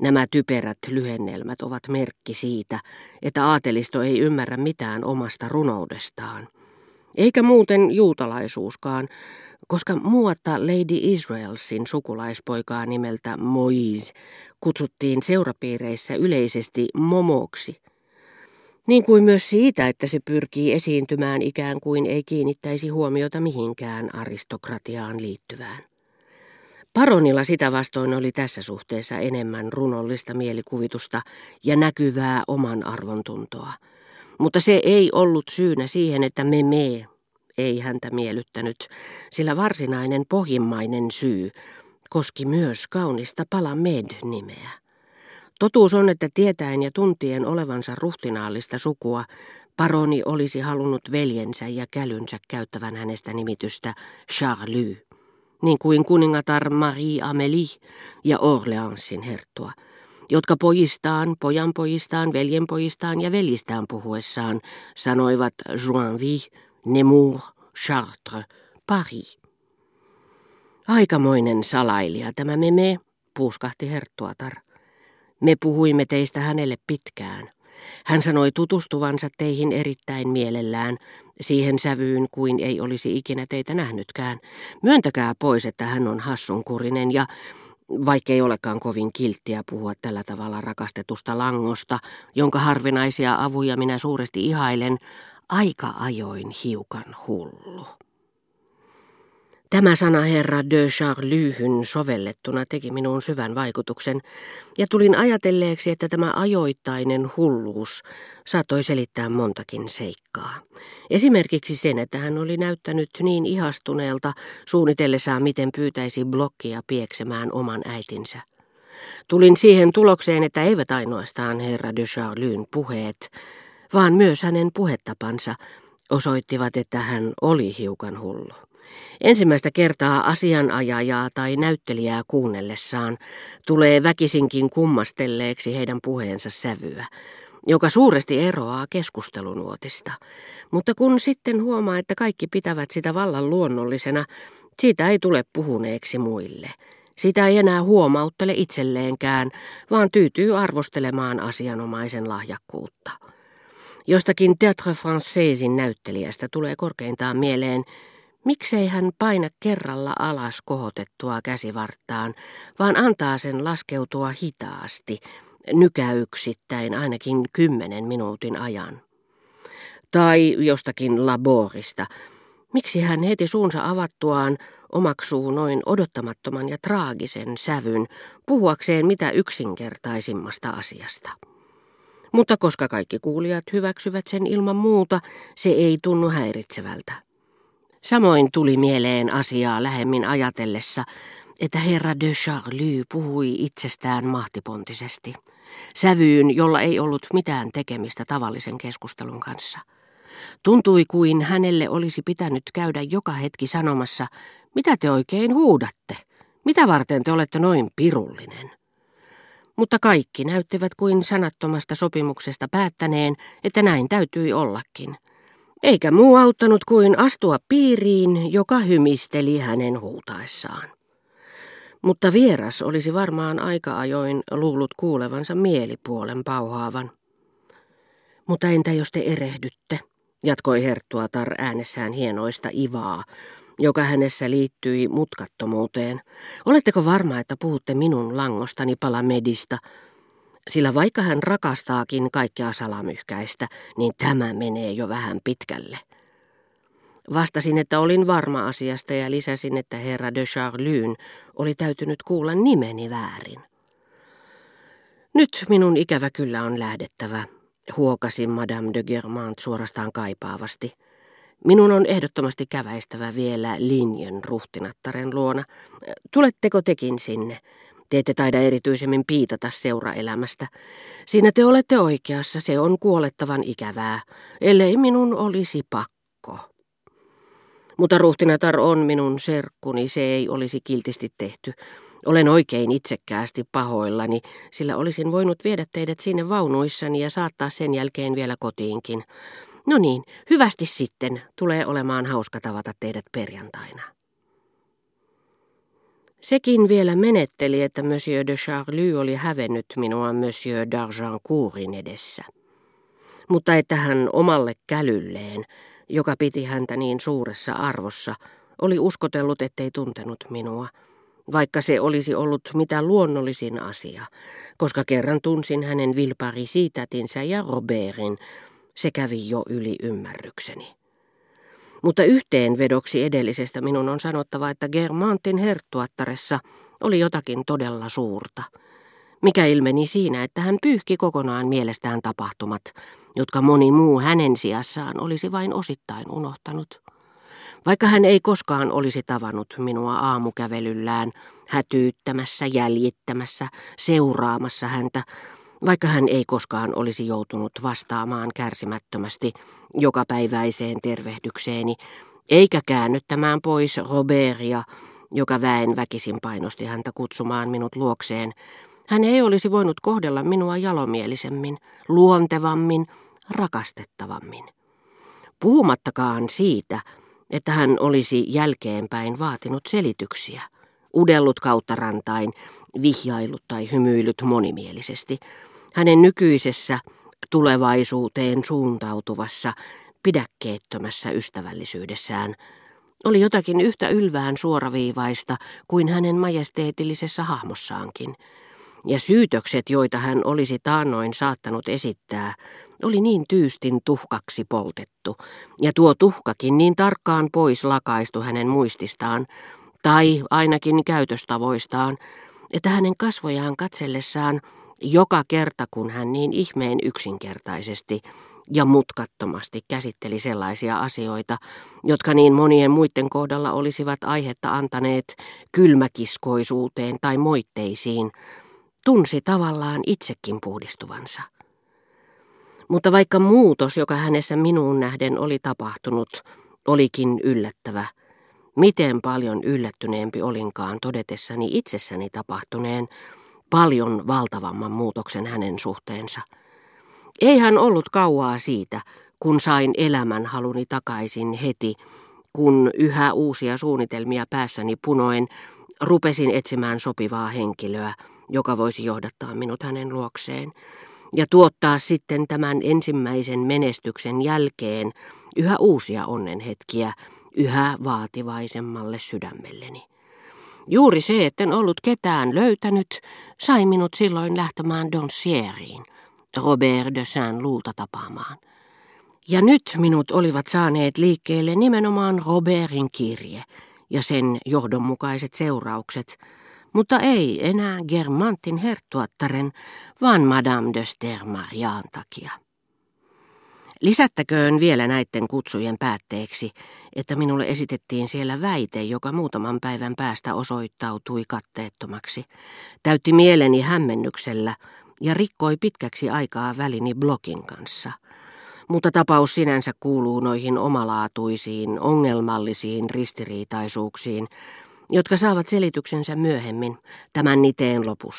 Nämä typerät lyhennelmät ovat merkki siitä, että aatelisto ei ymmärrä mitään omasta runoudestaan. Eikä muuten juutalaisuuskaan, koska muuatta Lady Israelsin sukulaispoikaa nimeltä Moise kutsuttiin seurapiireissä yleisesti momoksi. Niin kuin myös siitä, että se pyrkii esiintymään ikään kuin ei kiinnittäisi huomiota mihinkään aristokratiaan liittyvään. Paronilla sitä vastoin oli tässä suhteessa enemmän runollista mielikuvitusta ja näkyvää oman arvontuntoa. Mutta se ei ollut syynä siihen, että me me ei häntä miellyttänyt, sillä varsinainen pohjimmainen syy koski myös kaunista Palamed-nimeä. Totuus on, että tietäen ja tuntien olevansa ruhtinaallista sukua, paroni olisi halunnut veljensä ja kälynsä käyttävän hänestä nimitystä Charlie, niin kuin kuningatar Marie Amélie ja Orleansin herttua, jotka pojistaan, pojanpojistaan, veljenpojistaan ja veljistään puhuessaan sanoivat Joinville, Nemours, Chartres, Paris. Aikamoinen salailija tämä meme, puuskahti herttuatar. Me puhuimme teistä hänelle pitkään. Hän sanoi tutustuvansa teihin erittäin mielellään, siihen sävyyn kuin ei olisi ikinä teitä nähnytkään. Myöntäkää pois, että hän on hassunkurinen ja, vaikkei olekaan kovin kilttiä puhua tällä tavalla rakastetusta langosta, jonka harvinaisia avuja minä suuresti ihailen, aika ajoin hiukan hullu. Tämä sana herra de Charlyhyn sovellettuna teki minuun syvän vaikutuksen, ja tulin ajatelleeksi, että tämä ajoittainen hulluus saattoi selittää montakin seikkaa. Esimerkiksi sen, että hän oli näyttänyt niin ihastuneelta suunnitellessaan, miten pyytäisi blokkia pieksemään oman äitinsä. Tulin siihen tulokseen, että eivät ainoastaan herra de Charlyn puheet, vaan myös hänen puhetapansa osoittivat, että hän oli hiukan hullu. Ensimmäistä kertaa asianajajaa tai näyttelijää kuunnellessaan tulee väkisinkin kummastelleeksi heidän puheensa sävyä, joka suuresti eroaa keskustelunuotista. Mutta kun sitten huomaa, että kaikki pitävät sitä vallan luonnollisena, siitä ei tule puhuneeksi muille. Sitä ei enää huomauttele itselleenkään, vaan tyytyy arvostelemaan asianomaisen lahjakkuutta. Jostakin Théâtre Françaisin näyttelijästä tulee korkeintaan mieleen Miksei hän paina kerralla alas kohotettua käsivarttaan, vaan antaa sen laskeutua hitaasti, nykäyksittäin ainakin kymmenen minuutin ajan. Tai jostakin laborista. Miksi hän heti suunsa avattuaan omaksuu noin odottamattoman ja traagisen sävyn puhuakseen mitä yksinkertaisimmasta asiasta? Mutta koska kaikki kuulijat hyväksyvät sen ilman muuta, se ei tunnu häiritsevältä. Samoin tuli mieleen asiaa lähemmin ajatellessa, että herra de Charlie puhui itsestään mahtipontisesti, sävyyn, jolla ei ollut mitään tekemistä tavallisen keskustelun kanssa. Tuntui kuin hänelle olisi pitänyt käydä joka hetki sanomassa, mitä te oikein huudatte, mitä varten te olette noin pirullinen. Mutta kaikki näyttivät kuin sanattomasta sopimuksesta päättäneen, että näin täytyi ollakin – eikä muu auttanut kuin astua piiriin, joka hymisteli hänen huutaessaan. Mutta vieras olisi varmaan aika ajoin luullut kuulevansa mielipuolen pauhaavan. Mutta entä jos te erehdytte, jatkoi Herttuatar äänessään hienoista ivaa, joka hänessä liittyi mutkattomuuteen. Oletteko varma, että puhutte minun langostani palamedista, sillä vaikka hän rakastaakin kaikkea salamyhkäistä, niin tämä menee jo vähän pitkälle. Vastasin, että olin varma asiasta ja lisäsin, että herra de Charlyn oli täytynyt kuulla nimeni väärin. Nyt minun ikävä kyllä on lähdettävä, huokasi Madame de Germant suorastaan kaipaavasti. Minun on ehdottomasti käväistävä vielä linjan ruhtinattaren luona. Tuletteko tekin sinne? Te ette taida erityisemmin piitata seuraelämästä. Siinä te olette oikeassa, se on kuolettavan ikävää, ellei minun olisi pakko. Mutta ruhtinatar on minun serkkuni, se ei olisi kiltisti tehty. Olen oikein itsekkäästi pahoillani, sillä olisin voinut viedä teidät sinne vaunuissani ja saattaa sen jälkeen vielä kotiinkin. No niin, hyvästi sitten. Tulee olemaan hauska tavata teidät perjantaina. Sekin vielä menetteli, että Monsieur de Charlie oli hävennyt minua Monsieur d'Argencourtin edessä. Mutta että hän omalle kälylleen, joka piti häntä niin suuressa arvossa, oli uskotellut, ettei tuntenut minua, vaikka se olisi ollut mitä luonnollisin asia, koska kerran tunsin hänen Vilparisitätinsä ja Robertin, se kävi jo yli ymmärrykseni. Mutta yhteenvedoksi edellisestä minun on sanottava, että Germantin herttuattaressa oli jotakin todella suurta. Mikä ilmeni siinä, että hän pyyhki kokonaan mielestään tapahtumat, jotka moni muu hänen sijassaan olisi vain osittain unohtanut. Vaikka hän ei koskaan olisi tavannut minua aamukävelyllään, hätyyttämässä, jäljittämässä, seuraamassa häntä, vaikka hän ei koskaan olisi joutunut vastaamaan kärsimättömästi jokapäiväiseen tervehdykseeni, eikä käännyttämään pois Robertia, joka väen väkisin painosti häntä kutsumaan minut luokseen, hän ei olisi voinut kohdella minua jalomielisemmin, luontevammin, rakastettavammin. Puhumattakaan siitä, että hän olisi jälkeenpäin vaatinut selityksiä, udellut kautta rantain, vihjailut tai hymyilyt monimielisesti, hänen nykyisessä tulevaisuuteen suuntautuvassa, pidäkkeettömässä ystävällisyydessään oli jotakin yhtä ylvään suoraviivaista kuin hänen majesteetillisessa hahmossaankin. Ja syytökset, joita hän olisi taannoin saattanut esittää, oli niin tyystin tuhkaksi poltettu, ja tuo tuhkakin niin tarkkaan pois lakaistu hänen muististaan, tai ainakin käytöstavoistaan, että hänen kasvojaan katsellessaan joka kerta, kun hän niin ihmeen yksinkertaisesti ja mutkattomasti käsitteli sellaisia asioita, jotka niin monien muiden kohdalla olisivat aihetta antaneet kylmäkiskoisuuteen tai moitteisiin, tunsi tavallaan itsekin puhdistuvansa. Mutta vaikka muutos, joka hänessä minuun nähden oli tapahtunut, olikin yllättävä, miten paljon yllättyneempi olinkaan todetessani itsessäni tapahtuneen, paljon valtavamman muutoksen hänen suhteensa. Ei hän ollut kauaa siitä, kun sain elämän haluni takaisin heti, kun yhä uusia suunnitelmia päässäni punoen rupesin etsimään sopivaa henkilöä, joka voisi johdattaa minut hänen luokseen, ja tuottaa sitten tämän ensimmäisen menestyksen jälkeen yhä uusia onnenhetkiä yhä vaativaisemmalle sydämelleni. Juuri se, etten ollut ketään löytänyt, sai minut silloin lähtemään Donsieriin, Robert de Saint-Louta tapaamaan. Ja nyt minut olivat saaneet liikkeelle nimenomaan Robertin kirje ja sen johdonmukaiset seuraukset, mutta ei enää Germantin herttuattaren, vaan Madame de Stermariaan takia. Lisättäköön vielä näiden kutsujen päätteeksi, että minulle esitettiin siellä väite, joka muutaman päivän päästä osoittautui katteettomaksi. Täytti mieleni hämmennyksellä ja rikkoi pitkäksi aikaa välini blokin kanssa. Mutta tapaus sinänsä kuuluu noihin omalaatuisiin, ongelmallisiin ristiriitaisuuksiin, jotka saavat selityksensä myöhemmin tämän niteen lopussa.